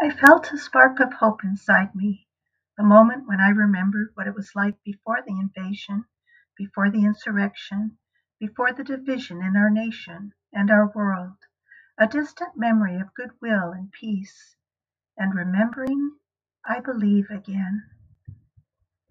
I felt a spark of hope inside me, the moment when I remembered what it was like before the invasion, before the insurrection, before the division in our nation and our world, a distant memory of goodwill and peace. And remembering, I believe again.